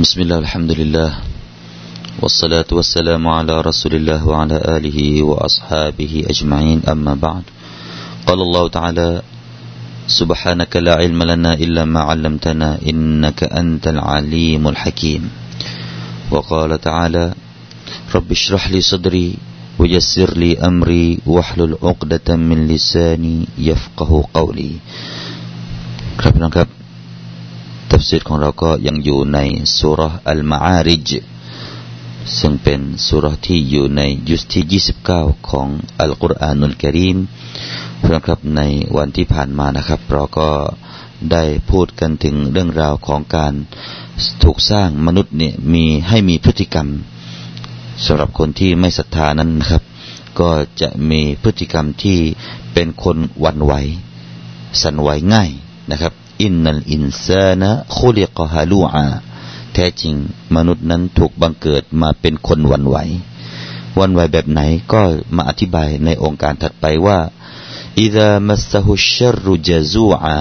بسم الله الحمد لله والصلاة والسلام على رسول الله وعلى آله وأصحابه أجمعين أما بعد قال الله تعالى سبحانك لا علم لنا إلا ما علمتنا إنك أنت العليم الحكيم وقال تعالى رب اشرح لي صدري ويسر لي أمري واحلل عقدة من لساني يفقه قولي ครับพี่น้องครับตั ฟซีรของเราก็ยังอยู่ในสุรอัลมาอาริจซึ่งเป็นสุรที่อยู่ในยุสที่ 29 ของอัลกุรอานุลกิริมเพื่อนครับในวันที่ผ่านมานะครับ เราก็ได้พูดกันถึงเรื่องราวของการถูกสร้างมนุษย์เนี่ยมีให้มีพฤติกรรมสำหรับคนที่ไม่ศรัทธานั้นนะครับ ก็จะมีพฤติกรรมที่เป็นคนวันไหวสั่นไหวง่ายนะครับ อินนัลอินซานะคุลิกฮาลูอาแท้จริงมนุษย์นั้นถูกบังเกิดมาเป็นคนวันไหว วันไหวแบบไหนก็มาอธิบายในองค์การถัดไปว่าอิดามัสฮุชรุจซูอา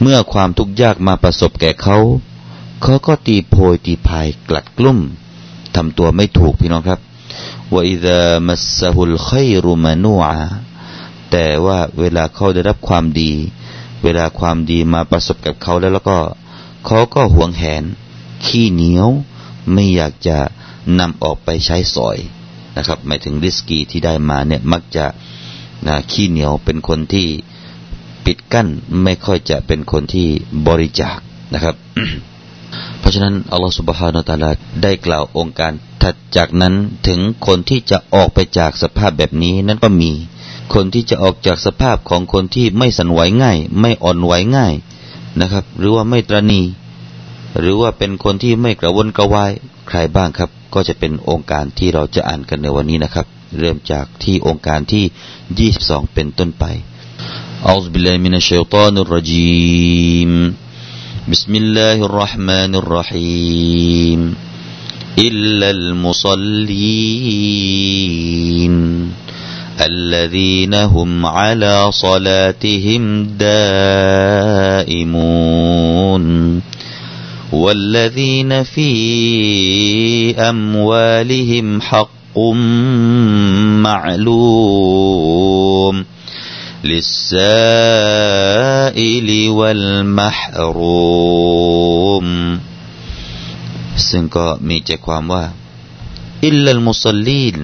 เมื่อความทุกข์ยากมาประสบแก่เขาเขาก็ตีโพยตีพายกลัดกลุ่มทำตัวไม่ถูกพี่น้องครับว่าอิดามัสฮุลขัยรุมานูอาแต่ว่าเวลาเขาได้รับความดี เวลาความดีมาประสบกับเขาแล้วแล้วก็เขาก็หวงแหน ขี้เหนียว ไม่อยากจะนำออกไปใช้สอยนะครับหมายถึงริสกีที่ได้มาเนี่ยมักจะนะขี้เหนียวเป็นคนที่ปิดกั้นไม่ค่อยจะเป็นคนที่บริจาคนะครับ เพราะฉะนั้นอัลลอฮฺสุบฮานาตาลาได้กล่าวองค์การถัดจากนั้นถึงคนที่จะออกไปจากสภาพแบบนี้นั้นก็มี คนที่จะออกจากสภาพของคนที่ไม่สันไหวง่าย ไม่อ่อนไหวง่ายนะครับ หรือว่าไม่ตรณี หรือว่าเป็นคนที่ไม่กระวนกระวายใครบ้างครับ ก็จะเป็นองค์การที่เราจะอ่านกันในวันนี้นะครับ เริ่มจากที่องค์การที่ 22 เป็นต้นไปอัลลอฮฺบิลลาฮิมินัชชัยฏานุรรจีม بسم الله الرحمن الرحيم إلا المصلين الذين هم على صلاتهم دائمون والذين في أموالهم حق معلوم للسائل والمحروم ซึ่งก็มีใจความว่าอิลลัลมุสลีน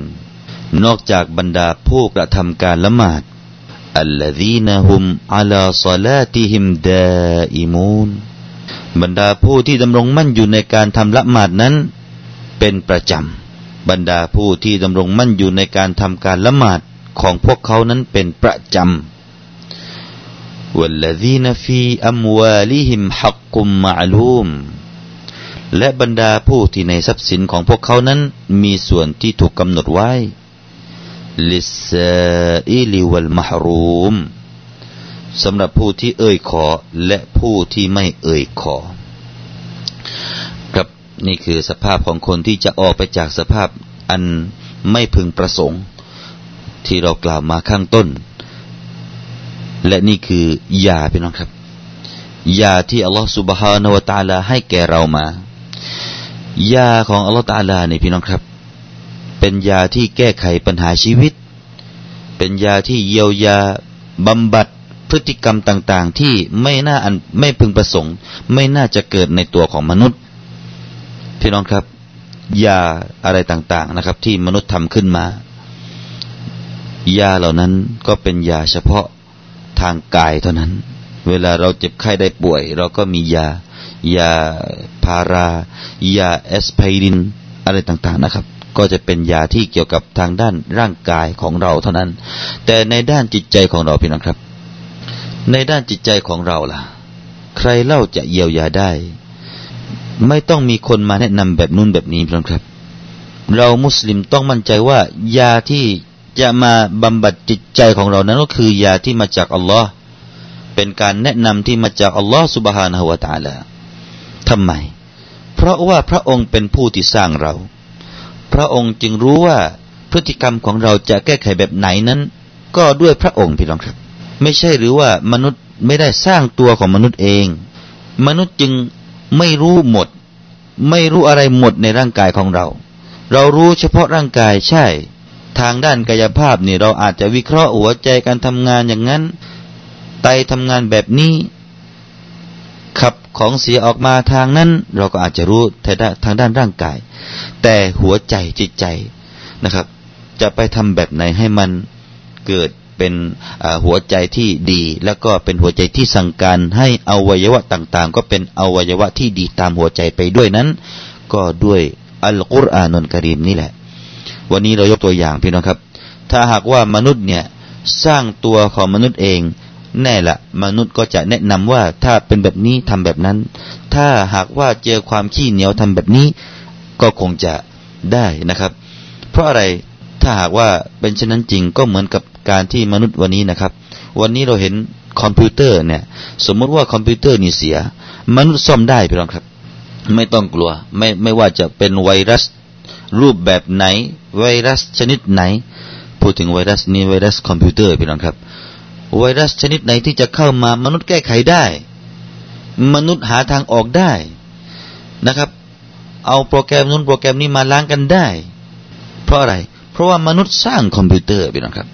นอกจากบรรดาผู้กระทำการละหมาดอัลลดีนฮุมอัลาซาลาติฮิมดาอิมูนบรรดาผู้ที่ดำรงมั่นอยู่ในการทำละหมาดนั้น เป็นประจำ บรรดาผู้ที่ดำรงมั่นอยู่ในการทำการละหมาดของพวกเขานั้นเป็นประจำوالذين في أموالهم حق معلومและบรรดาผู้ที่ในทรัพย์สินของพวกเขานั้นมีส่วนที่ถูกกำหนดไว้ للسائل والمحرومสำหรับผู้ที่เอ่ยขอและผู้ที่ไม่เอ่ยขอ ครับนี่คือสภาพของคนที่จะออกไปจากสภาพอันไม่พึงประสงค์ ที่เรากล่าวมาข้างต้น และนี่คือยาพี่น้องครับยาที่อัลลอฮฺสุบฮานาวตาลาให้แก่เรามายาของอัลลอฮฺตาลาเนี่ยพี่น้องครับ เป็นยาที่แก้ไขปัญหาชีวิต เป็นยาที่เยียวยาบำบัดพฤติกรรมต่างๆ ที่ไม่น่าอันไม่พึงประสงค์ ไม่น่าจะเกิดในตัวของมนุษย์ พี่น้องครับ ยาอะไรต่างๆนะครับ ที่มนุษย์ทำขึ้นมา ยาเหล่านั้นก็เป็นยาเฉพาะทางกายเท่านั้น เวลาเราเจ็บไข้ได้ป่วย เราก็มียา ยาพารายาแอสไพริน อะไรต่างๆนะครับ ก็จะเป็นยาที่เกี่ยวกับทางด้านร่างกายของเราเท่านั้น แต่ในด้านจิตใจของเราพี่น้องครับ ในด้านจิตใจของเราล่ะ ใครเล่าจะเยียวยาได้ ไม่ต้องมีคนมาแนะนำแบบนู้นแบบนี้พี่น้องครับ เรามุสลิมต้องมั่นใจว่ายาที่จะมาบำบัดจิตใจของเรานั้นก็คือยาที่มาจากอัลลอฮ์เป็นการแนะนำที่มาจากอัลลอฮ์สุบฮานะฮุวาตาลาทำไม เพราะว่าพระองค์เป็นผู้ที่สร้างเรา พระองค์จึงรู้ว่าพฤติกรรมของเราจะแก้ไขแบบไหนนั้น ก็ด้วยพระองค์พี่น้องครับ ไม่ใช่หรือว่ามนุษย์ไม่ได้สร้างตัวของมนุษย์เอง มนุษย์จึงไม่รู้หมด ไม่รู้อะไรหมดในร่างกายของเรา เรารู้เฉพาะร่างกายใช่ ทางด้านกายภาพนี่เราอาจจะวิเคราะห์หัวใจการทำงานอย่างนั้น ไตทำงานแบบนี้ ขับของเสียออกมาทางนั้น เราก็อาจจะรู้ทางด้านร่างกาย แต่หัวใจจิตใจนะครับ จะไปทำแบบไหนให้มันเกิดเป็นหัวใจที่ดี แล้วก็เป็นหัวใจที่สั่งการให้อวัยวะต่างๆ ก็เป็นอวัยวะที่ดีตามหัวใจไปด้วยนั้น ก็ด้วยอัลกุรอานนกรีมนี่แหละ วันนี้เรายกตัวอย่างพี่น้องครับ ถ้าหากว่ามนุษย์เนี่ยสร้างตัวของมนุษย์เอง แน่ละมนุษย์ก็จะแนะนำว่าถ้าเป็นแบบนี้ทำแบบนั้น ถ้าหากว่าเจอความขี้เหนียวทำแบบนี้ ก็คงจะได้นะครับ เพราะอะไรถ้าหากว่าเป็นเช่นนั้นจริงก็เหมือนกับการที่มนุษย์วันนี้นะครับ วันนี้เราเห็นคอมพิวเตอร์เนี่ย สมมติว่าคอมพิวเตอร์นี่เสีย มนุษย์ซ่อมได้พี่น้องครับ ไม่ต้องกลัว ไม่ไม่ว่าจะเป็นไวรัสรูปแบบไหน ไวรัสชนิดไหน พูดถึงไวรัสนี้ไวรัสคอมพิวเตอร์พี่น้องครับ ไวรัสชนิดไหนที่จะเข้ามามนุษย์แก้ไขได้ มนุษย์หาทางออกได้นะครับ เอาโปรแกรมนู้นโปรแกรมนี้มาล้างกันได้ เพราะอะไร เพราะว่ามนุษย์สร้างคอมพิวเตอร์พี่น้องครับ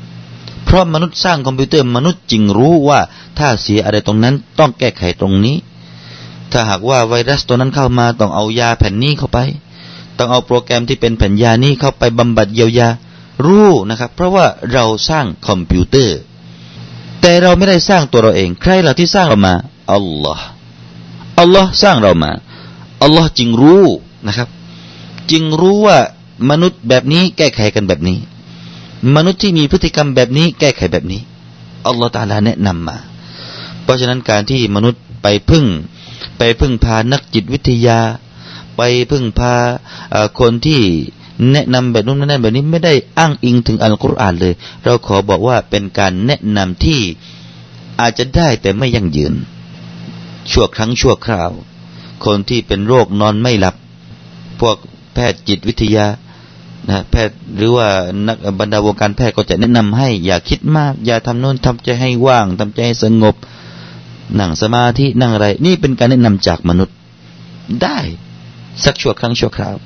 เพราะมนุษย์สร้างคอมพิวเตอร์ มนุษย์จริงรู้ว่าถ้าเสียอะไรตรงนั้นต้องแก้ไขตรงนี้ ถ้าหากว่าไวรัสตัวนั้นเข้ามาต้องเอายาแผ่นนี้เข้าไป ต้องเอาโปรแกรมที่เป็นแผ่นยานี้เข้าไปบำบัดเยียวยารู้นะครับ เพราะว่าเราสร้างคอมพิวเตอร์ แต่เราไม่ได้สร้างตัวเราเอง ใครเราที่สร้างเรามาอัลลอฮ์อัลลอฮ์สร้างเรามาอัลลอฮ์จริงรู้นะครับจริงรู้ว่ามนุษย์แบบนี้แก้ไขกันแบบนี้ มนุษย์ที่มีพฤติกรรมแบบนี้ แก้ไขแบบนี้อัลลอฮฺตาลาแนะนำมา เพราะฉะนั้นการที่มนุษย์ไปพึ่ง ไปพึ่งพานักจิตวิทยา ไปพึ่งพาคนที่ แนะนำแบบนู้นแนั่นแบบนี้ไม่ได้อ้างอิงถึงอัลกุรอานเลย เราขอบอกว่าเป็นการแนะนำที่อาจจะได้แต่ไม่ยั่งยืน ชั่วครั้งชั่วคราว คนที่เป็นโรคนอนไม่หลับ พวกแพทย์จิตวิทยานะแพทย์หรือว่านักบรรดาวงการแพทย์ก็จะแนะนำให้ อย่าคิดมาก อย่าทำโน้นทำใจให้ว่างทำใจให้สงบ นั่งสมาธินั่งอะไร นี่เป็นการแนะนำจากมนุษย์ ได้สักชั่วครั้งชั่วคราว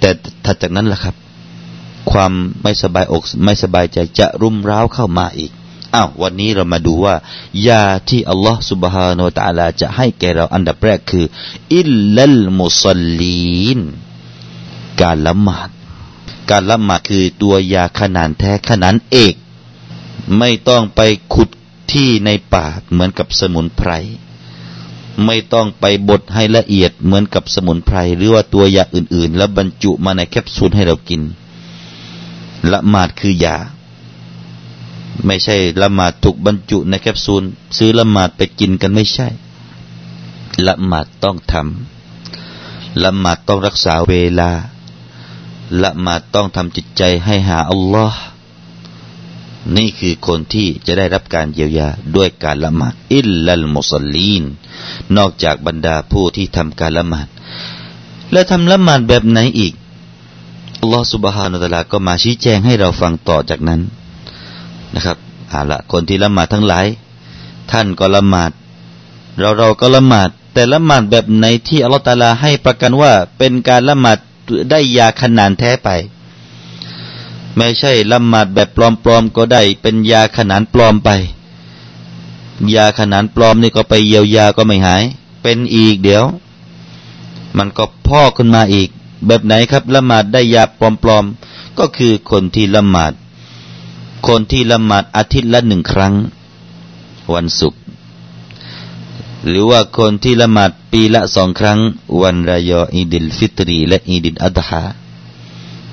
แต่ถัดจากนั้นล่ะครับ ความไม่สบายอกไม่สบายใจจะรุมร้าวเข้ามาอีกอ้าววันนี้เรามาดูว่ายาที่อัลลอฮฺสุบฮานาอัลลอฮฺจะให้แก่เราอันดับแรกคือ อิลลัลมุสลีน การละหมาด การละหมาดคือตัวยาขนานแท้ขนานเอก ไม่ต้องไปขุดที่ในป่าเหมือนกับสมุนไพร ไม่ต้องไปบดให้ละเอียดเหมือนกับสมุนไพรหรือว่าตัวยาอื่น ๆ แล้วบรรจุมาในแคปซูลให้เรากิน ละหมาดคือยาไม่ใช่ละหมาดถูกบรรจุในแคปซูล ซื้อละหมาดไปกินกันไม่ใช่ ละหมาดต้องทำละหมาดต้องรักษาเวลา ละหมาดต้องทำจิตใจให้หาอัลลอฮ์ นี่คือคนที่จะได้รับการเยียวยาด้วยการละหมาดอิลลัลมุสลีน นอกจากบรรดาผู้ที่ทำการละหมาด และทำละหมาดแบบไหนอีกอัลลอฮ์สุบฮานุตะลาก็มาชี้แจงให้เราฟังต่อจากนั้นนะครับเอาละคนที่ละหมาดทั้งหลาย ท่านก็ละหมาด เราเราก็ละหมาด แต่ละหมาดแบบไหนที่อัลลอฮ์ตาลาให้ประกันว่าเป็นการละหมาดได้ยาขนานแท้ไป ไม่ใช่ละหมาดแบบปลอมๆก็ได้ เป็นยาขนานปลอมไป ยาขนานปลอมนี่ก็ไปเยียวยาก็ไม่หาย เป็นอีกเดี๋ยว มันก็พ่อขึ้นมาอีก แบบไหนครับละหมาดได้ยาปลอมๆก็คือคนที่ละหมาด คนที่ละหมาดอาทิตย์ละหนึ่งครั้ง วันศุกร์หรือว่าคนที่ละหมาดปีละสองครั้ง วันรายออีดิลฟิตรี และอีดิลอัตฮา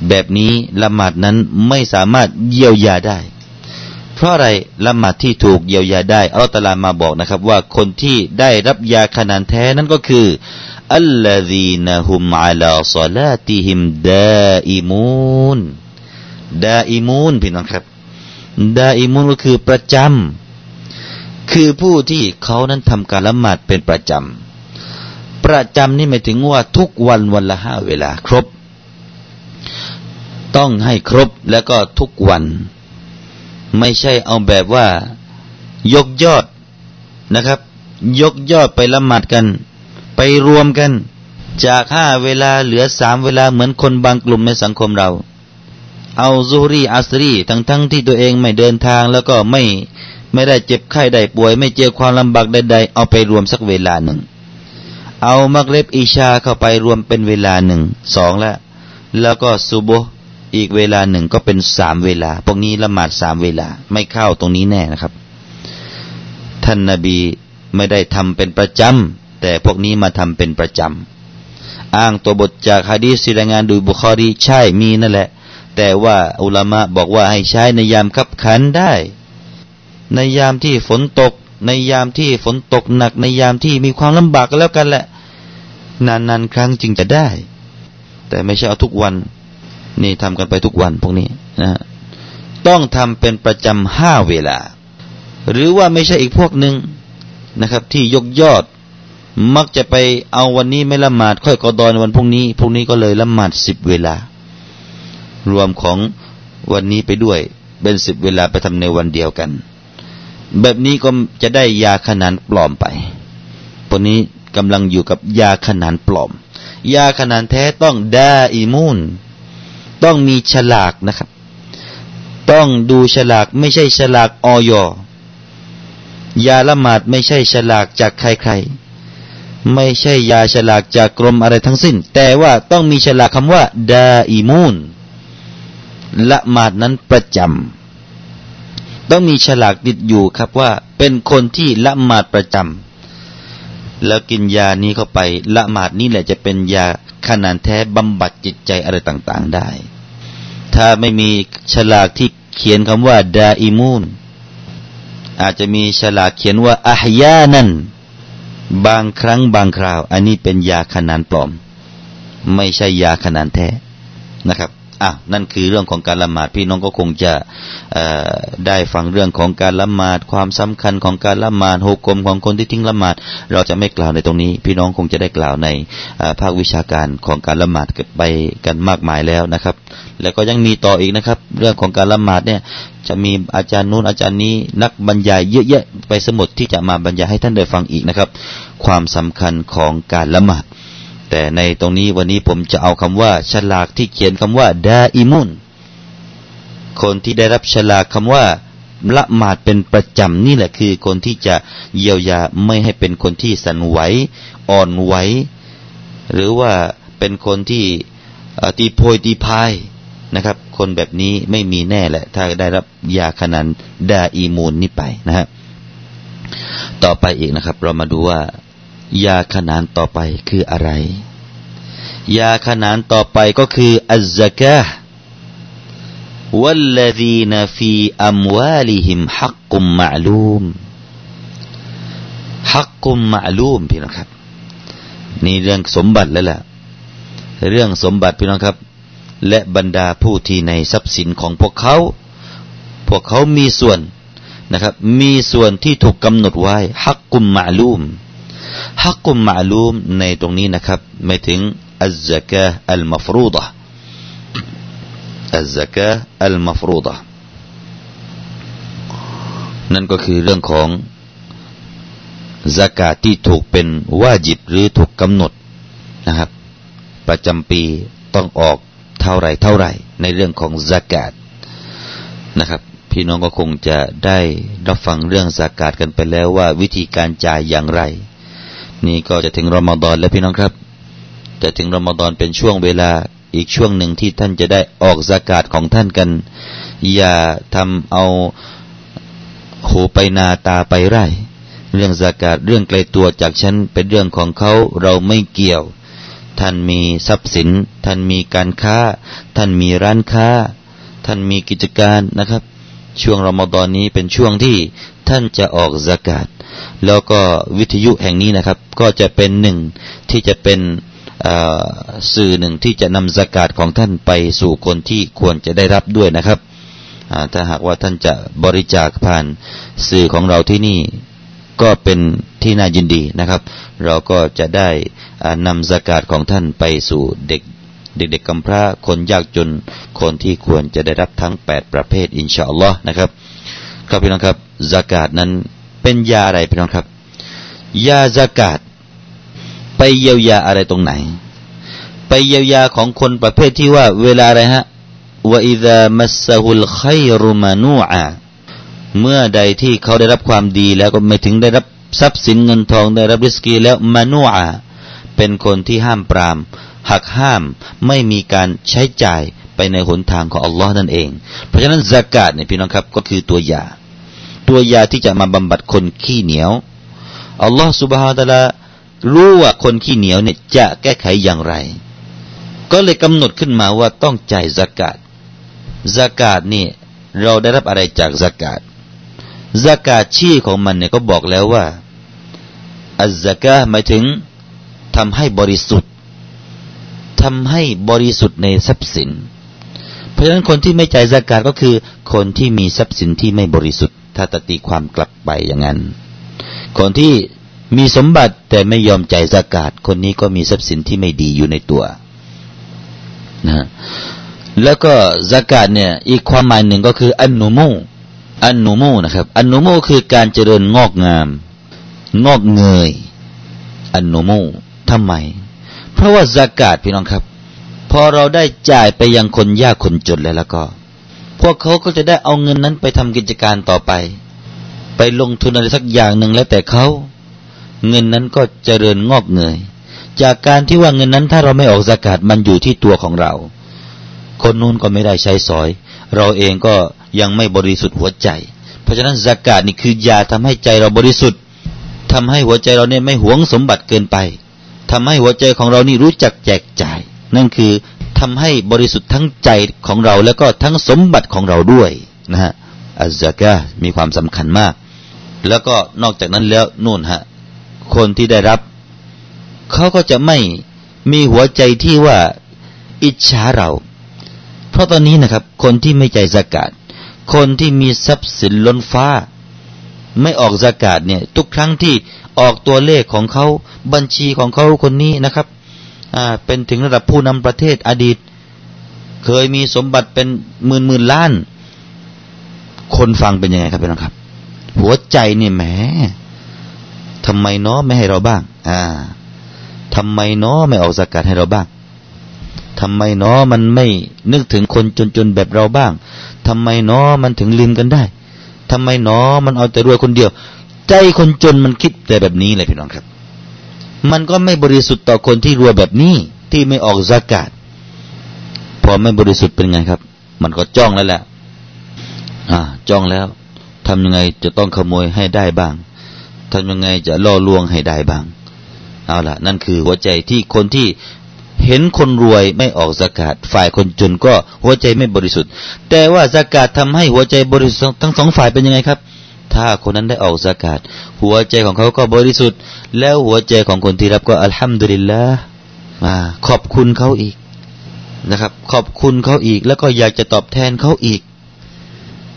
แบบนี้ละหมาดนั้นไม่สามารถเยียวยาได้ เพราะอะไรละหมาดที่ถูกเยียวยาได้อัลลอฮฺตะอาลาบอกนะครับ ว่าคนที่ได้รับยาขนาดแท้นั้นก็คือالذين هم على صلاتهم دائمون دائمونพี่น้องครับ ดาอิมูนก็คือประจำคือผู้ที่เขานั้นทำการละหมาดเป็นประจำประจำนี่หมายถึงว่าทุกวันวันละห้าเวลา ครบ ต้องให้ครบแล้วก็ทุกวัน ไม่ใช่เอาแบบว่า ยกยอดนะครับ ยกยอดไปละหมาดกัน ไปรวมกัน จากห้าเวลาเหลือสามเวลาเหมือนคนบางกลุ่มในสังคมเรา เอาซูรีอัสรีทั้งทั้งที่ตัวเองไม่เดินทางแล้วก็ไม่ไม่ได้เจ็บไข้ได้ป่วย ไม่เจอความลำบากใดๆ เอาไปรวมสักเวลาหนึ่ง เอามักเล็บอิชาเข้าไปรวมเป็นเวลาหนึ่งสองแล้ว แล้วก็ซูโบอีกเวลาหนึ่งก็เป็นสามเวลา พวกนี้ละหมาดสามเวลา ไม่เข้าตรงนี้แน่นะครับ ท่านนาบีไม่ได้ทำเป็นประจำแต่พวกนี้มาทำเป็นประจำอ้างตัวบทจากฮะดีษที่รายงานดยบุคอรีใช่มีนั่นแหละ แต่ว่าอุลามะบอกว่าให้ใช้ในยามขับขันได้ ในยามที่ฝนตก ในยามที่ฝนตกหนัก ในยามที่มีความลำบากก็แล้วกันแหละ นานๆครั้งจึงจะได้ แต่ไม่ใช่เอาทุกวัน นี่ทำกันไปทุกวันพวกนี้นะต้องทำเป็นประจำห้าเวลา หรือว่าไม่ใช่อีกพวกหนึ่งนะครับ ที่ยกยอด มักจะไปเอาวันนี้ไม่ละหมาด ค่อยกอดอนวันพรุ่งนี้พรุ่งนี้ก็เลยละหมาดสิบเวลา รวมของวันนี้ไปด้วย เป็นสิบเวลาไปทำในวันเดียวกัน แบบนี้ก็จะได้ยาขนานปลอมไปพวนี้กำลังอยู่กับยาขนานปลอม ยาขนานแท้ต้องดาอิมูนต้องมีฉลากนะครับ ต้องดูฉลากไม่ใช่ฉลากออยยาละหมาดไม่ใช่ฉลากจากใครๆ ไม่ใช่ยาฉลากจากกรมอะไรทั้งสิ้น แต่ว่าต้องมีฉลากคำว่าดาอิมูนละหมาดนั้นประจำต้องมีฉลากติดอยู่ครับว่า เป็นคนที่ละหมาดประจำ แล้วกินยานี้เข้าไปละหมาดนี้แหละจะเป็นยาขนาดแท้บำบัดจิตใจอะไรต่างๆได้ ถ้าไม่มีฉลากที่เขียนคำว่าดาอิมูนอาจจะมีฉลากเขียนว่าอาฮยานั่นบางครั้งบางคราว อันนี้เป็นยาขนานปลอม ไม่ใช่ยาขนานแท้นะครับ อะนั่นคือเรื่องของการละหมาดพี่น้องก็คงจะได้ฟังเรื่องของการละหมาดความสำคัญของการละหมาดหกกลมของคนที่ทิ้งละหมาด เราจะไม่กล่าวในตรงนี้ พี่น้องคงจะได้กล่าวในภาควิชาการของการละหมาดกันไปกันมากมายแล้วนะครับ แล้วก็ยังมีต่ออีกนะครับ เรื่องของการละหมาดเนี่ยจะมีอาจารย์นู้นอาจารย์นี้นักบรรยายเยอะแยะไปสมุดที่จะมาบรรยายให้ท่านได้ฟังอีกนะครับ ความสำคัญของการละหมาด แต่ในตรงนี้วันนี้ผมจะเอาคำว่า ฉลากที่เขียนคำว่าดาอิมุนคนที่ได้รับฉลากคำว่าละหมาดเป็นประจำนี่แหละคือคนที่จะเยียวยาไม่ให้เป็นคนที่สั่นไหวอ่อนไหวหรือว่าเป็นคนที่ตีโพยตีพายนะครับ คนแบบนี้ไม่มีแน่แหละ ถ้าได้รับยาขนาดดาอีมูนนี้ไปนะฮะต่อไปอีกนะครับ เรามาดูว่า ยาขนานต่อไปคืออะไร ยาขนานต่อไปก็คืออัลซกะวัลลดีนฟีอัมวาลิฮิมฮักกุมมะลูมฮักกุมมะลูมพี่น้องครับ นี่เรื่องสมบัติแล้วล่ะ เรื่องสมบัติพี่น้องครับ และบรรดาผู้ที่ในทรัพย์สินของพวกเขา พวกเขามีส่วนนะครับ มีส่วนที่ถูกกำหนดไว้ฮักกุมมะลูม ฮักกุมมาลูมในตรงนี้นะครับไม่ถึงอัลซกะอัลมฟรูดะอัลซกะอัลมฟรูดะนั่นก็คือเรื่องของสกาศที่ถูกเป็นวาจิบหรือถูกกำหนดนะครับ ประจำปีต้องออกเท่าไรเท่าไรในเรื่องของสกาศนะครับ พี่น้องก็คงจะได้รับฟังเรื่องสากาศกันไปแล้วว่าวิธีการจ่ายอย่างไร นี่ก็จะถึงรอมฎอนแล้วพี่น้องครับ จะถึงรอมฎอนเป็นช่วงเวลาอีกช่วงหนึ่งที่ท่านจะได้ออกสากาศของท่านกัน อย่าทำเอาหูไปนาตาไปไร่ เรื่องสากาศเรื่องไกลตัวจากฉันเป็นเรื่องของเขาเราไม่เกี่ยว ท่านมีทรัพย์สิน ท่านมีการค้า ท่านมีร้านค้า ท่านมีกิจการนะครับ ช่วงรอมฎอนนี้เป็นช่วงที่ท่านจะออกสกาศแล้วก็วิทยุแห่งนี้นะครับ ก็จะเป็นหนึ่งที่จะเป็นสื่อหนึ่งที่จะนำสกาดของท่านไปสู่คนที่ควรจะได้รับด้วยนะครับถ้าหากว่าท่านจะบริจาคผ่านสื่อของเราที่นี่ก็เป็นที่น่ายินดีนะครับ เราก็จะได้นำสกาดของท่านไปสู่เด็ก เด็กๆกำพร้าคนยากจนคนที่ควรจะได้รับทั้ง 8 ประเภทอินชาอัลลอฮ์นะครับครับพี่น้องครับสกาดนั้นเป็นยาอะไรพี่น้องครับยาสกาดไปเยียวยาอะไรตรงไหน ไปเยียวยาของคนประเภทที่ว่า เวลาอะไรฮะว่าอิดามัสฮุลไครุมานูอาเมื่อใดที่เขาได้รับความดีแล้วก็ไม่ถึงได้รับทรัพย์สินเงินทองได้รับริสกีแล้วมานูอาเป็นคนที่ห้ามปราม หักห้ามไม่มีการใช้จ่ายไปในหนทางของอัลลอฮ์นั่นเอง เพราะฉะนั้นสกาดเนี่ยพี่น้องครับก็คือตัวยา ตัวยาที่จะมาบำบัดคนขี้เหนียวอัลลอฮ์สุบฮาตะลารู้ว่าคนขี้เหนียวเนี่ยจะแก้ไขอย่างไร ก็เลยกำหนดขึ้นมาว่าต้องจ่ายสกาดสกาดนี่เราได้รับอะไรจากสกาดสกาดชี้ของมันเนี่ยก็บอกแล้วว่าอัลสกาหมายถึงทำให้บริสุทธิ์ ทำให้บริสุทธิ์ในทรัพย์สิน เพราะฉะนั้นคนที่ไม่จ่ายสกาดก็คือ คนที่มีทรัพย์สินที่ไม่บริสุทธิ์ ถ้าตตีความกลับไปอย่างนั้น คนที่มีสมบัติแต่ไม่ยอมจ่ายสกาดคนนี้ก็มีทรัพย์สินที่ไม่ดีอยู่ในตัวนะแล้วก็สกาดเนี่ยอีกความหมายหนึ่งก็คืออันนุมูอันนุมูนะครับ อันนุมูคือการเจริญงอกงาม งอกเงย อันนุมูทำไม เพราะว่าสกาดพี่น้องครับ พอเราได้จ่ายไปยังคนยากคนจนแล้วแล้วก็ พวกเขาก็จะได้เอาเงินนั้นไปทำกิจการต่อไป ไปลงทุนอะไรสักอย่างหนึ่งแล้วแต่เขาเงินนั้นก็เจริญงอกเงย จากการที่ว่าเงินนั้นถ้าเราไม่ออกสกาดมันอยู่ที่ตัวของเรา คนนู้นก็ไม่ได้ใช้สอย เราเองก็ยังไม่บริสุทธิ์หัวใจ เพราะฉะนั้นสกาดนี่คือยาทำให้ใจเราบริสุทธิ์ทำให้หัวใจเราเนี่ยไม่หวงสมบัติเกินไป ทำให้หัวใจของเรานี่รู้จักแจกจ่าย นั่นคือทำให้บริสุทธิ์ทั้งใจของเราแล้วก็ทั้งสมบัติของเราด้วยนะฮะอัลซากามีความสำคัญมาก แล้วก็นอกจากนั้นแล้วนู่นฮะคนที่ได้รับ เขาก็จะไม่มีหัวใจที่ว่าอิจฉาเรา เพราะตอนนี้นะครับ คนที่ไม่ใจสกาดคนที่มีทรัพย์สินล้นฟ้า ไม่ออกสกาดเนี่ย ทุกครั้งที่ออกตัวเลขของเขาบัญชีของเขาคนนี้นะครับอ่าเป็นถึงระดับผู้นำประเทศอดีต เคยมีสมบัติเป็นหมื่นหมื่นล้าน คนฟังเป็นยังไงครับพี่น้องครับ หัวใจนี่แหมทำไมเนาะไม่ให้เราบ้าง อ่าทำไมเนาะไม่ออกสกัดให้เราบ้างทำไมเนาะมันไม่นึกถึงคนจนๆแบบเราบ้างทำไมเนาะมันถึงลืมกันได้ ทำไมเนาะมันเอาแต่รวยคนเดียว ใจคนจนมันคิดแต่แบบนี้เลยพี่น้องครับ มันก็ไม่บริสุทธิ์ต่อคนที่รวยแบบนี้ที่ไม่ออกสกัดพอไม่บริสุทธิ์เป็นไงครับ มันก็จ้องแล้วแหละอ่า จ้องแล้วทำยังไงจะต้องขโมยให้ได้บ้างทำยังไงจะล่อลวงให้ได้บ้าง เอาละนั่นคือหัวใจที่คนที่ เห็นคนรวยไม่ออกสกาดฝ่ายคนจนก็หัวใจไม่บริสุทธิ์ แต่ว่าสกาดทำให้หัวใจบริสุทธิ์ทั้งสองฝ่ายเป็นยังไงครับ ถ้าคนนั้นได้ออกสกาดหัวใจของเขาก็บริสุทธิ์ แล้วหัวใจของคนที่รับก็อัลฮัมดุลิลละมาขอบคุณเขาอีกนะครับ ขอบคุณเขาอีก แล้วก็อยากจะตอบแทนเขาอีก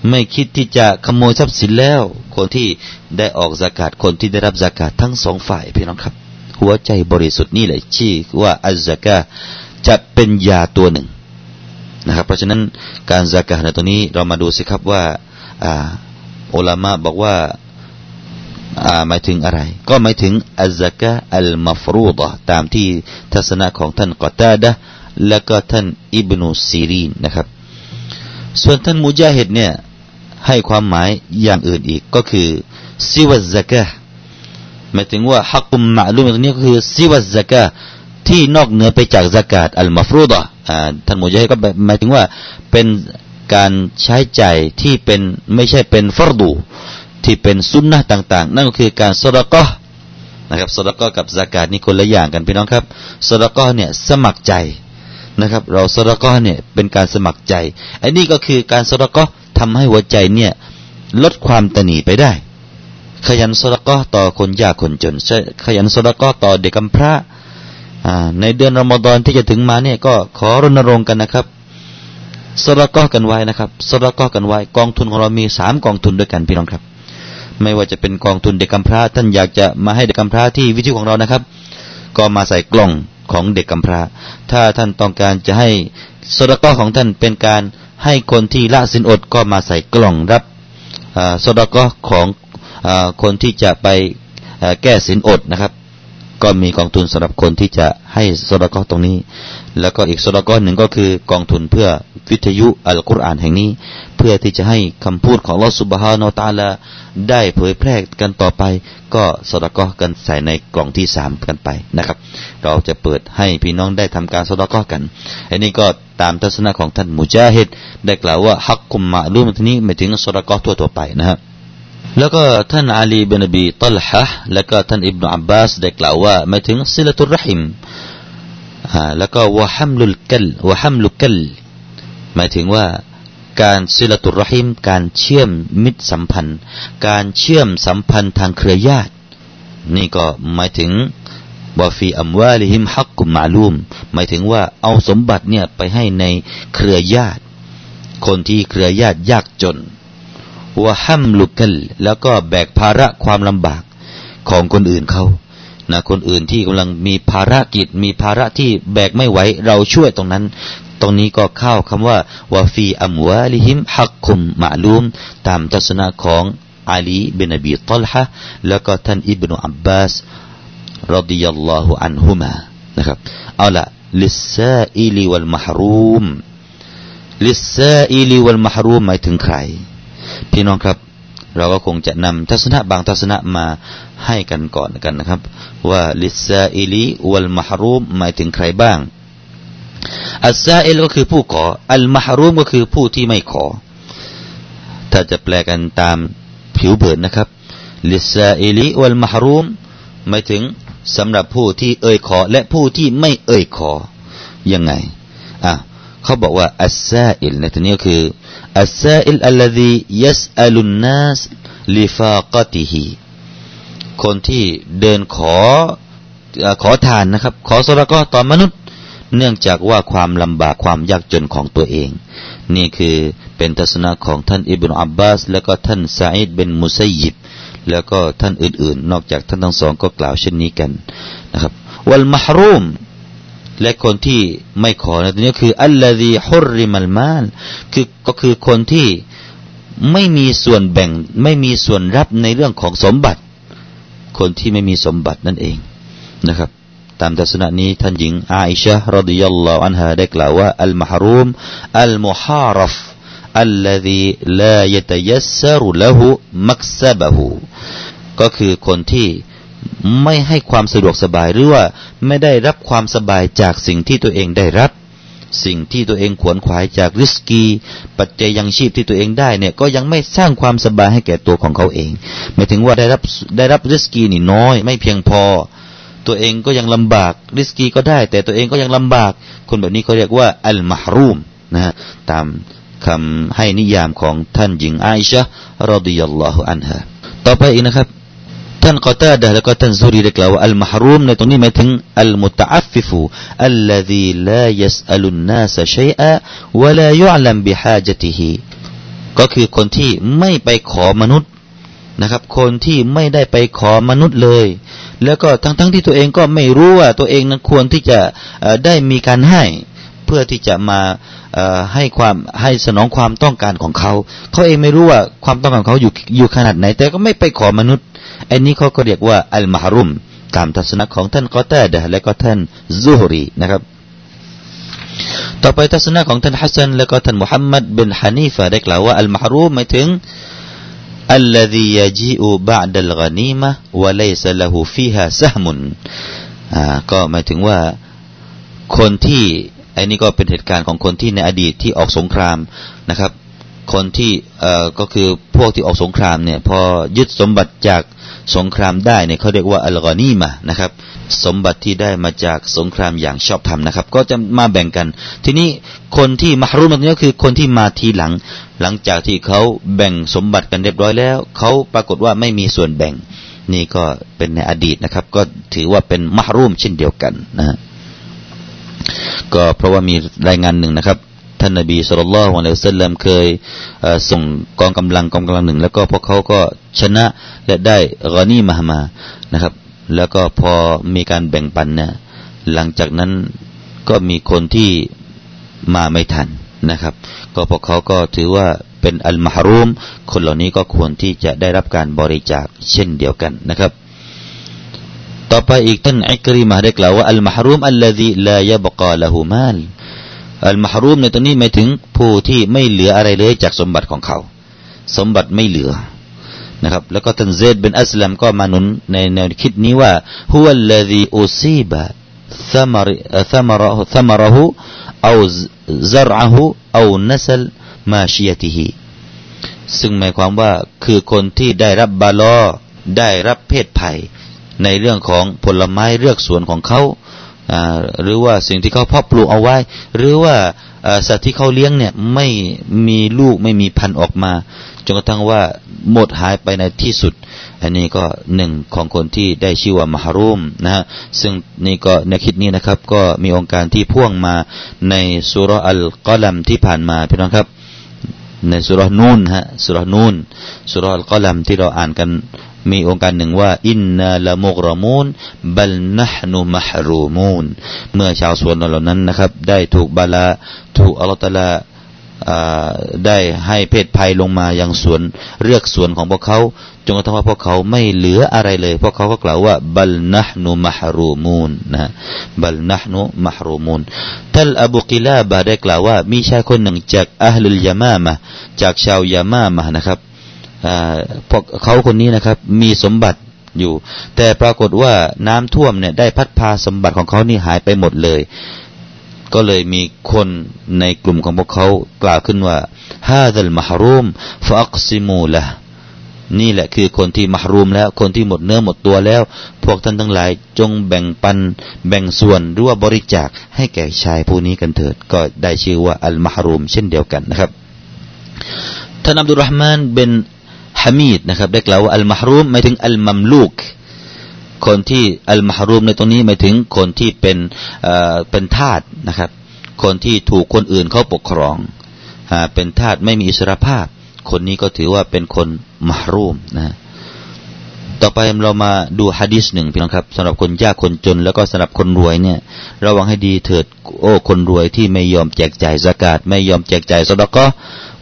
ไม่คิดที่จะขโมยทรัพย์สินแล้ว คนที่ได้ออกสากาศคนที่ได้รับสากาศทั้งสองฝ่ายพี่น้องครับ หัวใจบริสุทธิ์นี่แหละชื่อว่าอัลซากาจะเป็นยาตัวหนึ่งนะครับเพราะฉะนั้นการสากาศในตัวนี้เรามาดูสิครับว่าอ่าอุลามะบอกว่าอ่าหมายถึงอะไร ก็หมายถึงอัลซากาอัลมาฟรูดะตามที่ทัศนะของท่านกอตาดะและก็ท่านอิบนุซีรีนนะครับ ส่วนท่านมุจาฮิดเนี่ยให้ความหมายอย่างอื่นอีกก็คือซิวัซกะ หมายถึงว่าฮักกุมมาลุมตรงนี้ก็คือซิวัซกะที่นอกเหนือไปจากสกาดอัลมาฟรูดะท่านมุจฮิดก็หมายถึงว่าเป็นการใช้ใจ่ายที่เป็นไม่ใช่เป็นฟรดู ที่เป็นสุนนะต่าง ๆ นั่นก็คือการสระกะนะครับสระกะกับสกาดนี่คนละอย่างกันพี่น้องครับสระกะเนี่ยสมัครใจนะครับ เราสระกะเนี่ยเป็นการสมัครใจไอ้นี่ก็คือการสระกะทำให้หัวใจเนี่ยลดความตนีไปได้ ขยันสละก็ต่อคนยากคนจน ขยันสละก็ต่อเด็กกำพร้าในเดือนรอมฎอนที่จะถึงมาเนี่ยก็ขอรณรงค์กันนะครับสละก็กันไว้นะครับสละก็กันไว้ กองทุนของเรามีสามกองทุนด้วยกันพี่น้องครับ ไม่ว่าจะเป็นกองทุนเด็กกำพร้า ท่านอยากจะมาให้เด็กกำพร้าที่วิทยุของเรานะครับ ก็มาใส่กล่องของเด็กกำพร้า ถ้าท่านต้องการจะให้สละก็ของท่านเป็นการให้คนที่ละสินอดก็มาใส่กล่องรับสดก็ของ คนที่จะไปแก้สินอดนะครับ ก็มีกองทุนสำหรับคนที่จะให้สดกอตรงนี้ แล้วก็อีกสดกอหนึ่งก็คือกองทุนเพื่อวิทยุอัลกุรอานแห่งนี้ เพื่อที่จะให้คำพูดของลอสุบฮานอตาลาได้เผยแพร่กันต่อไป ก็สดกอกันใส่ในกล่องที่สามกันไปนะครับ เราจะเปิดให้พี่น้องได้ทำการสดกอกันอันนี้ก็ตามทัศนะของท่านมุจาฮิดได้กล่าวว่าฮักกุมมาลูมทีนี้หมายถึงสดกอทั่วทั่วไปนะครับ แล้วก็ท่านอาลีบินบีตัลฮะแล้วก็ท่านอิบนาอับบาสได้กล่าวว่าหมายถึงสิลตุรหิมแล้วก็วะฮัมลุลกัลวะฮัมลุกัลหมายถึงว่าการสิลตุรรหิม การเชื่อมมิตรสัมพันธ์ การเชื่อมสัมพันธ์ทางเครือญาติ นี่ก็หมายถึงว่าฟีอัมวาลิฮิมฮักกุมมาลูม หมายถึงว่าเอาสมบัติเนี่ยไปให้ในเครือญาติ คนที่เครือญาติยากจน วะฮัมลุกัลแล้วก็แบกภาระความลำบากของคนอื่นเขานะคนอื่นที่กำลังมีภารกิจ มีภาระที่แบกไม่ไหวเราช่วยตรงนั้น ตรงนี้ก็เข้าคำว่าوفي أموالهم حق معلوم ตามทัศนะของอาลีบินอบีตัลฮะแล้วก็ท่านอิบนุอับบาสرضي الله عنهماนะครับเอาละللسائل والمحروم للسائل والمحرومหมายถึงใคร พี่น้องครับ เราก็คงจะนำทัศนะบางทัศนะมาให้กันก่อนกันนะครับ ว่าللسائل والمحروم หมายถึงใครบ้าง السائل ก็คือผู้ขอ المحروم ก็คือผู้ที่ไม่ขอ ถ้าจะแปลกันตามผิวเผินนะครับللسائل والمحروم หมายถึงสำหรับผู้ที่เอ่ยขอ และผู้ที่ไม่เอ่ยขอยังไงอะ ขาบอกว่าالسائل ในที่นี้คือ السائل الذي يسأل الناسลิฟากติฮีคนที่เดินขอขอทานนะครับ ขอสละก็ต่อมนุษย์ เนื่องจากว่าความลำบากความยากจนของตัวเอง นี่คือเป็นทัศนะของท่านอิบนุอับบาส แล้วก็ท่านซาอิดเบนมุซัยยิบ แล้วก็ท่านอื่นๆ นอกจากท่านทั้งสองก็กล่าวเช่นนี้กันนะครับ วัลมหรูม และคนที่ไม่ขอในตรงนี้คืออัลลอฮีฮุริมัลมานคือก็คือคนที่ไม่มีส่วนแบ่ง ไม่มีส่วนรับในเรื่องของสมบัติ คนที่ไม่มีสมบัตินั่นเองนะครับ ตามทัศนะนี้ท่านหญิงอาอิชะรดิยัลลอฮุอันฮะได้กล่าวว่าอัลมหรูมอัลมุฮารฟอัลลอฮีลายตยัสรุละหุมักซบะหูก็คือคนที่ ไม่ให้ความสะดวกสบายหรือว่าไม่ได้รับความสบายจากสิ่งที่ตัวเองได้รับ สิ่งที่ตัวเองขวนขวายจากริสกี ปัจจัยยังชีพที่ตัวเองได้เนี่ยก็ยังไม่สร้างความสบายให้แก่ตัวของเขาเองหมายถึงว่าได้รับได้รับริสกีนี่น้อย ไม่เพียงพอ ตัวเองก็ยังลำบากริสกีก็ได้ แต่ตัวเองก็ยังลำบาก คนแบบนี้เขาเรียกว่าอัลมาฮรูมนะฮะตามคำให้นิยามของท่านหญิงไอชะรดิยัลลอฮุอันฮะต่อไปอีกนะครับ ท่านกอตาดะแล้วก็ท่านซูรีได้กล่าวว่าอัลมหรูมในตรงนี้หมายถึงอัลมุตอัฟฟิฟูอัลลซีลายัสอัลุนนาสชัยอะวะลายุอลัมบิฮาจติฮิก็คือคนที่ไม่ไปขอมนุษย์นะครับ คนที่ไม่ได้ไปขอมนุษย์เลย แล้วก็ทั้งๆทที่ตัวเองก็ไม่รู้ว่าตัวเองนั้นควรที่จะได้มีการให้ เพื่อที่จะมาให้ความให้สนองความต้องการของเขา เขาเองไม่รู้ว่าความต้องการของเขาอยู่อยู่ขนาดไหน แต่ก็ไม่ไปขอมนุษย์อันนี้เขาก็เรียกว่าอัลมาฮรุมตามทัศนะของท่านกอตาดะและก็ท่านซูฮรีนะครับ ต่อไปทัศนะของท่านฮัสซันและก็ท่านมุฮัมมัดบินฮานีฟะได้กล่าวว่าอัลมาฮรุมหมายถึง الذي يجيء بعد الغنيمة وليس له فيها سهم อ่าก็หมายถึงว่าคนที่ อันนี้ก็เป็นเหตุการณ์ของคนที่ในอดีตที่ออกสงครามนะครับ คนที่เอ่อก็คือพวกที่ออกสงครามเนี่ยพอยึดสมบัติจากสงครามได้เนี่ยเขาเรียกว่าอัลกอนีมานะครับ สมบัติที่ได้มาจากสงครามอย่างชอบธรรมนะครับ ก็จะมาแบ่งกัน ทีนี้คนที่มหรุมตรงนี้ก็คือคนที่มาทีหลัง หลังจากที่เขาแบ่งสมบัติกันเรียบร้อยแล้วเขาปรากฏว่าไม่มีส่วนแบ่ง นี่ก็เป็นในอดีตนะครับ ก็ถือว่าเป็นมหรุมเช่นเดียวกันนะ ก็เพราะว่ามีรายงานหนึ่งนะครับ ท่านนบีสุลต่านละฮ์วะลัยฮิสลามเคยส่งกองกำลังกองกำลังหนึ่ง แล้วก็พวกเขาก็ชนะและได้กอนีมามานะครับ แล้วก็พอมีการแบ่งปันเนี่ยหลังจากนั้นก็มีคนที่มาไม่ทันนะครับ ก็พวกเขาก็ถือว่าเป็นอัลมาฮรุมคนเหล่านี้ก็ควรที่จะได้รับการบริจาคเช่นเดียวกันนะครับ ต่อไปอีกท่านอิกริมาได้กล่าวว่าالمحروم الذي لا يبقى له مال المحروم ในตรงนี้หมายถึงผู้ที่ไม่เหลืออะไรเลยจากสมบัติของเขา สมบัติไม่เหลือนะครับแล้วก็ท่านเซดเป็นอัสลัมก็มาหนุนในแนวคิดนี้ว่าهو الذي أصيب ثمر ثمر ثمره أو زرعه أو نسل ماشيته ซึ่งหมายความว่าคือคนที่ได้รับบาลอได้รับเพศภัย ในเรื่องของผลไม้เลือกสวนของเขาหรือว่าสิ่งที่เขาเพาะปลูกเอาไว้ หรือว่าสัตว์ที่เขาเลี้ยงเนี่ยไม่มีลูกไม่มีพันธุ์ออกมาจนกระทั่งว่าหมดหายไปในที่สุด อันนี้ก็หนึ่งของคนที่ได้ชื่อว่ามหารุมนะฮะซึ่งนี่ก็ในคิดนี้นะครับ ก็มีองค์การที่พ่วงมาในสุรอัลกอลัมที่ผ่านมาพี่น้องครับ ในสุรนูนฮะสุรนูนสุรอัลกอลัมที่เราอ่านกัน มีองค์การหนึ่งว่า อินนาละมุกรมูนบัลนะฮนุมหรูมูนเมื่อชาวสวนเหล่านั้นนะครับ ได้ถูกบาลาถูกอัลลอฮฺตลาได้ให้เพศภัยลงมายังสวนเลือกสวนของพวกเขาจนกระทั่งว่าพวกเขาไม่เหลืออะไรเลย พวกเขาก็กล่าวว่าบัลนะฮนุมหรูมูนนะบัลนะฮนุมหรูมูนท่านอบูกิลาบะได้กล่าวว่ามีชายคนหนึ่งจากอัลลุลยามามะจากชาวยามามะนะครับ พวกเขาคนนี้นะครับ มีสมบัติอยู่ แต่ปรากฏว่าน้ำท่วมเนี่ยได้พัดพาสมบัติของเขานี่หายไปหมดเลย ก็เลยมีคนในกลุ่มของพวกเขากล่าวขึ้นว่าฮาดัลมหรูมฟักซิมูละนี่แหละคือคนที่มหรูมแล้ว คนที่หมดเนื้อหมดตัวแล้ว พวกท่านทั้งหลายจงแบ่งปัน แบ่งส่วนหรือว่าบริจาคให้แก่ชายผู้นี้กันเถิด ก็ได้ชื่อว่าอัลมหรูมเช่นเดียวกันนะครับท่านอับดุลรหมานเป็น ฮามีดนะครับได้กล่าวว่าอัลมาฮรูมหมายถึงอัลมัมลูก คนที่อัลมาฮรูมในตรงนี้หมายถึงคนที่เป็นเอ่อเป็นทาสนะครับ คนที่ถูกคนอื่นเขาปกครองอ่าเป็นทาสไม่มีอิสรภาพ คนนี้ก็ถือว่าเป็นคนมหรูมนะต่อไปเรามาดูฮะดิษหนึ่งพี่น้องครับสำหรับคนยากคนจน แล้วก็สำหรับคนรวยเนี่ย ระวังให้ดีเถิดโอ้คนรวยที่ไม่ยอมแจกจ่ายสกาดไม่ยอมแจกจ่ายสดก็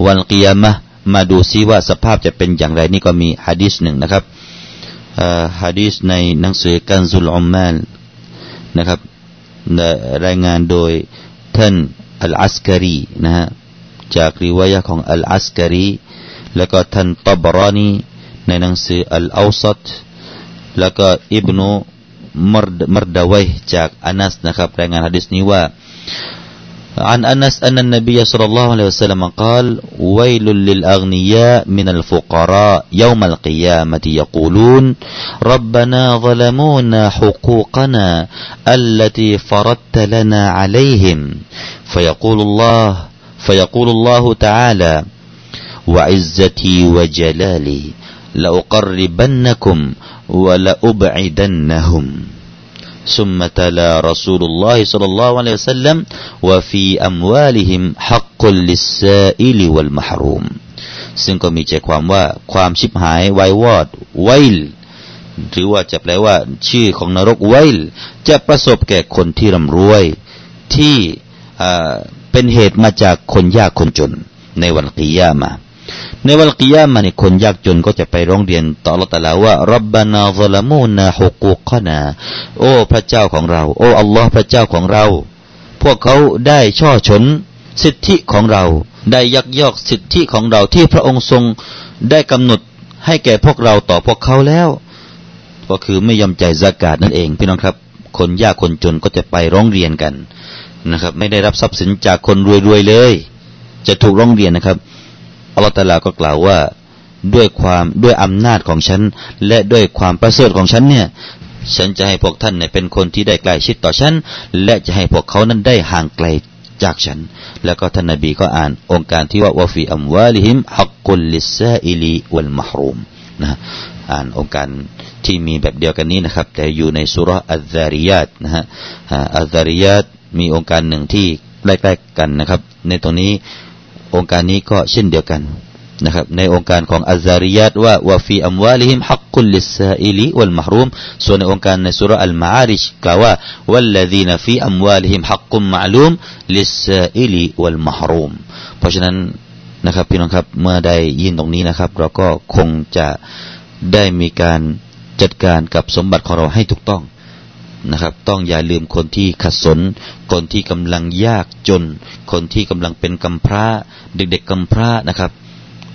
วันกิยามะ มาดูซิว่าสภาพจะเป็นอย่างไรนี่ก็มีฮะดิษหนึ่งนะครับฮะดิษในหนังสือกันซุลอุมมานนะครับรายงานโดยท่านอัลอัสการีนะฮะจากริวายะของอัลอัสการีแล้วก็ท่านตบรานีในหนังสืออัลอาซัตแล้วก็อิบนุมรดมรดาวัยจากอานัสนะครับรายงานฮะดิษนี้ว่า عن أنس أن النبي صلى الله عليه وسلم قال ويل للأغنياء من الفقراء يوم القيامة يقولون ربنا ظلمونا حقوقنا التي فرضت لنا عليهم فيقول الله فيقول الله تعالى وعزتي وجلالي لأقربنكم ولأبعدنهم. ثم تلا رسول الله صلى الله عليه وسلم وفي أموالهم حق للسائل والمحروم ซึ่งก็มีใจความว่าความชิบหายไววอดไวลหรือว่าจะแปลว่า ชื่อของนรกไวลจะประสบแก่คนที่ร่ำรวย ที่เป็นเหตุมาจากคนยากคนจน ในวันกิยามา ในวันกิยามานี่คนยากจนก็จะไปร้องเรียนต่อละตาลาว่ารับบานาซลามูนาฮุกุกนา โอ้ พระเจ้าของเรา โอ้อัลลอฮ์พระเจ้าของเรา พวกเขาได้ช่อฉนสิทธิของเรา ได้ยักยอกสิทธิของเราที่พระองค์ทรงได้กำหนดให้แก่พวกเราต่อพวกเขาแล้ว ก็คือไม่ยอมใจสากาศนั่นเองพี่น้องครับ คนยากคนจนก็จะไปร้องเรียนกันนะครับ ไม่ได้รับทรัพย์สินจากคนรวยๆเลย จะถูกร้องเรียนนะครับ อัลลอฮฺตาลาก็กล่าวว่าด้วยความด้วยอำนาจของฉัน และด้วยความประเสริฐของฉันเนี่ย ฉันจะให้พวกท่านเนี่ยเป็นคนที่ได้ใกล้ชิดต่อฉัน และจะให้พวกเขานั้นได้ห่างไกลจากฉัน แล้วก็ท่านนบีก็อ่านองค์การที่ว่าوفي أموالهم حق للسائل والمحروم นะอ่านองค์การที่มีแบบเดียวกันนี้นะครับ แต่อยู่ในสุรอัลซาริยาตนะฮะอัลซาริยาตมีองค์การหนึ่งที่ใกล้ๆกันนะครับ ในตรงนี้ องค์การนี้ก็เช่นเดียวกันนะครับในองค์การของอัลซาริยัตว่าوفي أموالهم حق للسائل والمحروم ส่วนในองค์การในสุรอัลมาอาริชกล่าวว่าวัลลดีนฟีอัมวาลิฮิมฮักกุมมะลูมลิสาอิลีวัลมหรูมเพราะฉะนั้นนะครับพี่น้องครับเมื่อได้ยินตรงนี้นะครับ เราก็คงจะได้มีการจัดการกับสมบัติของเราให้ถูกต้อง นะครับ ต้องอย่าลืมคนที่ขัดสน คนที่กำลังยากจน คนที่กำลังเป็นกำพร้า เด็กๆกำพร้านะครับ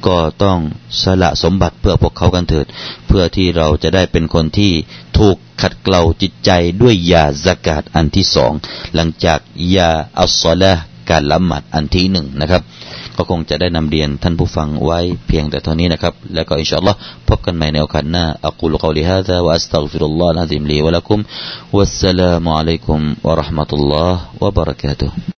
ก็ต้องสละสมบัติเพื่อพวกเขากันเถิด เพื่อที่เราจะได้เป็นคนที่ถูกขัดเกลาจิตใจด้วยยาสกาดอันที่สองหลังจากยาอัลซอละการละหมาดอันที่หนึ่งนะครับ ก็คงจะได้นำเรียนท่านผู้ฟังไว้เพียงแต่เท่านี้นะครับ แล้วก็อินชาอัลลอฮ์พบกันใหม่ในโอกาสหน้าอักูลกอลิฮะซาวะอัสตัฆฟิรุลลอฮ์นะซิมลีวะลักุมวัสสลามุอะลัยกุมวะราะห์มะตุลลอฮ์วะบะเราะกาตุฮ์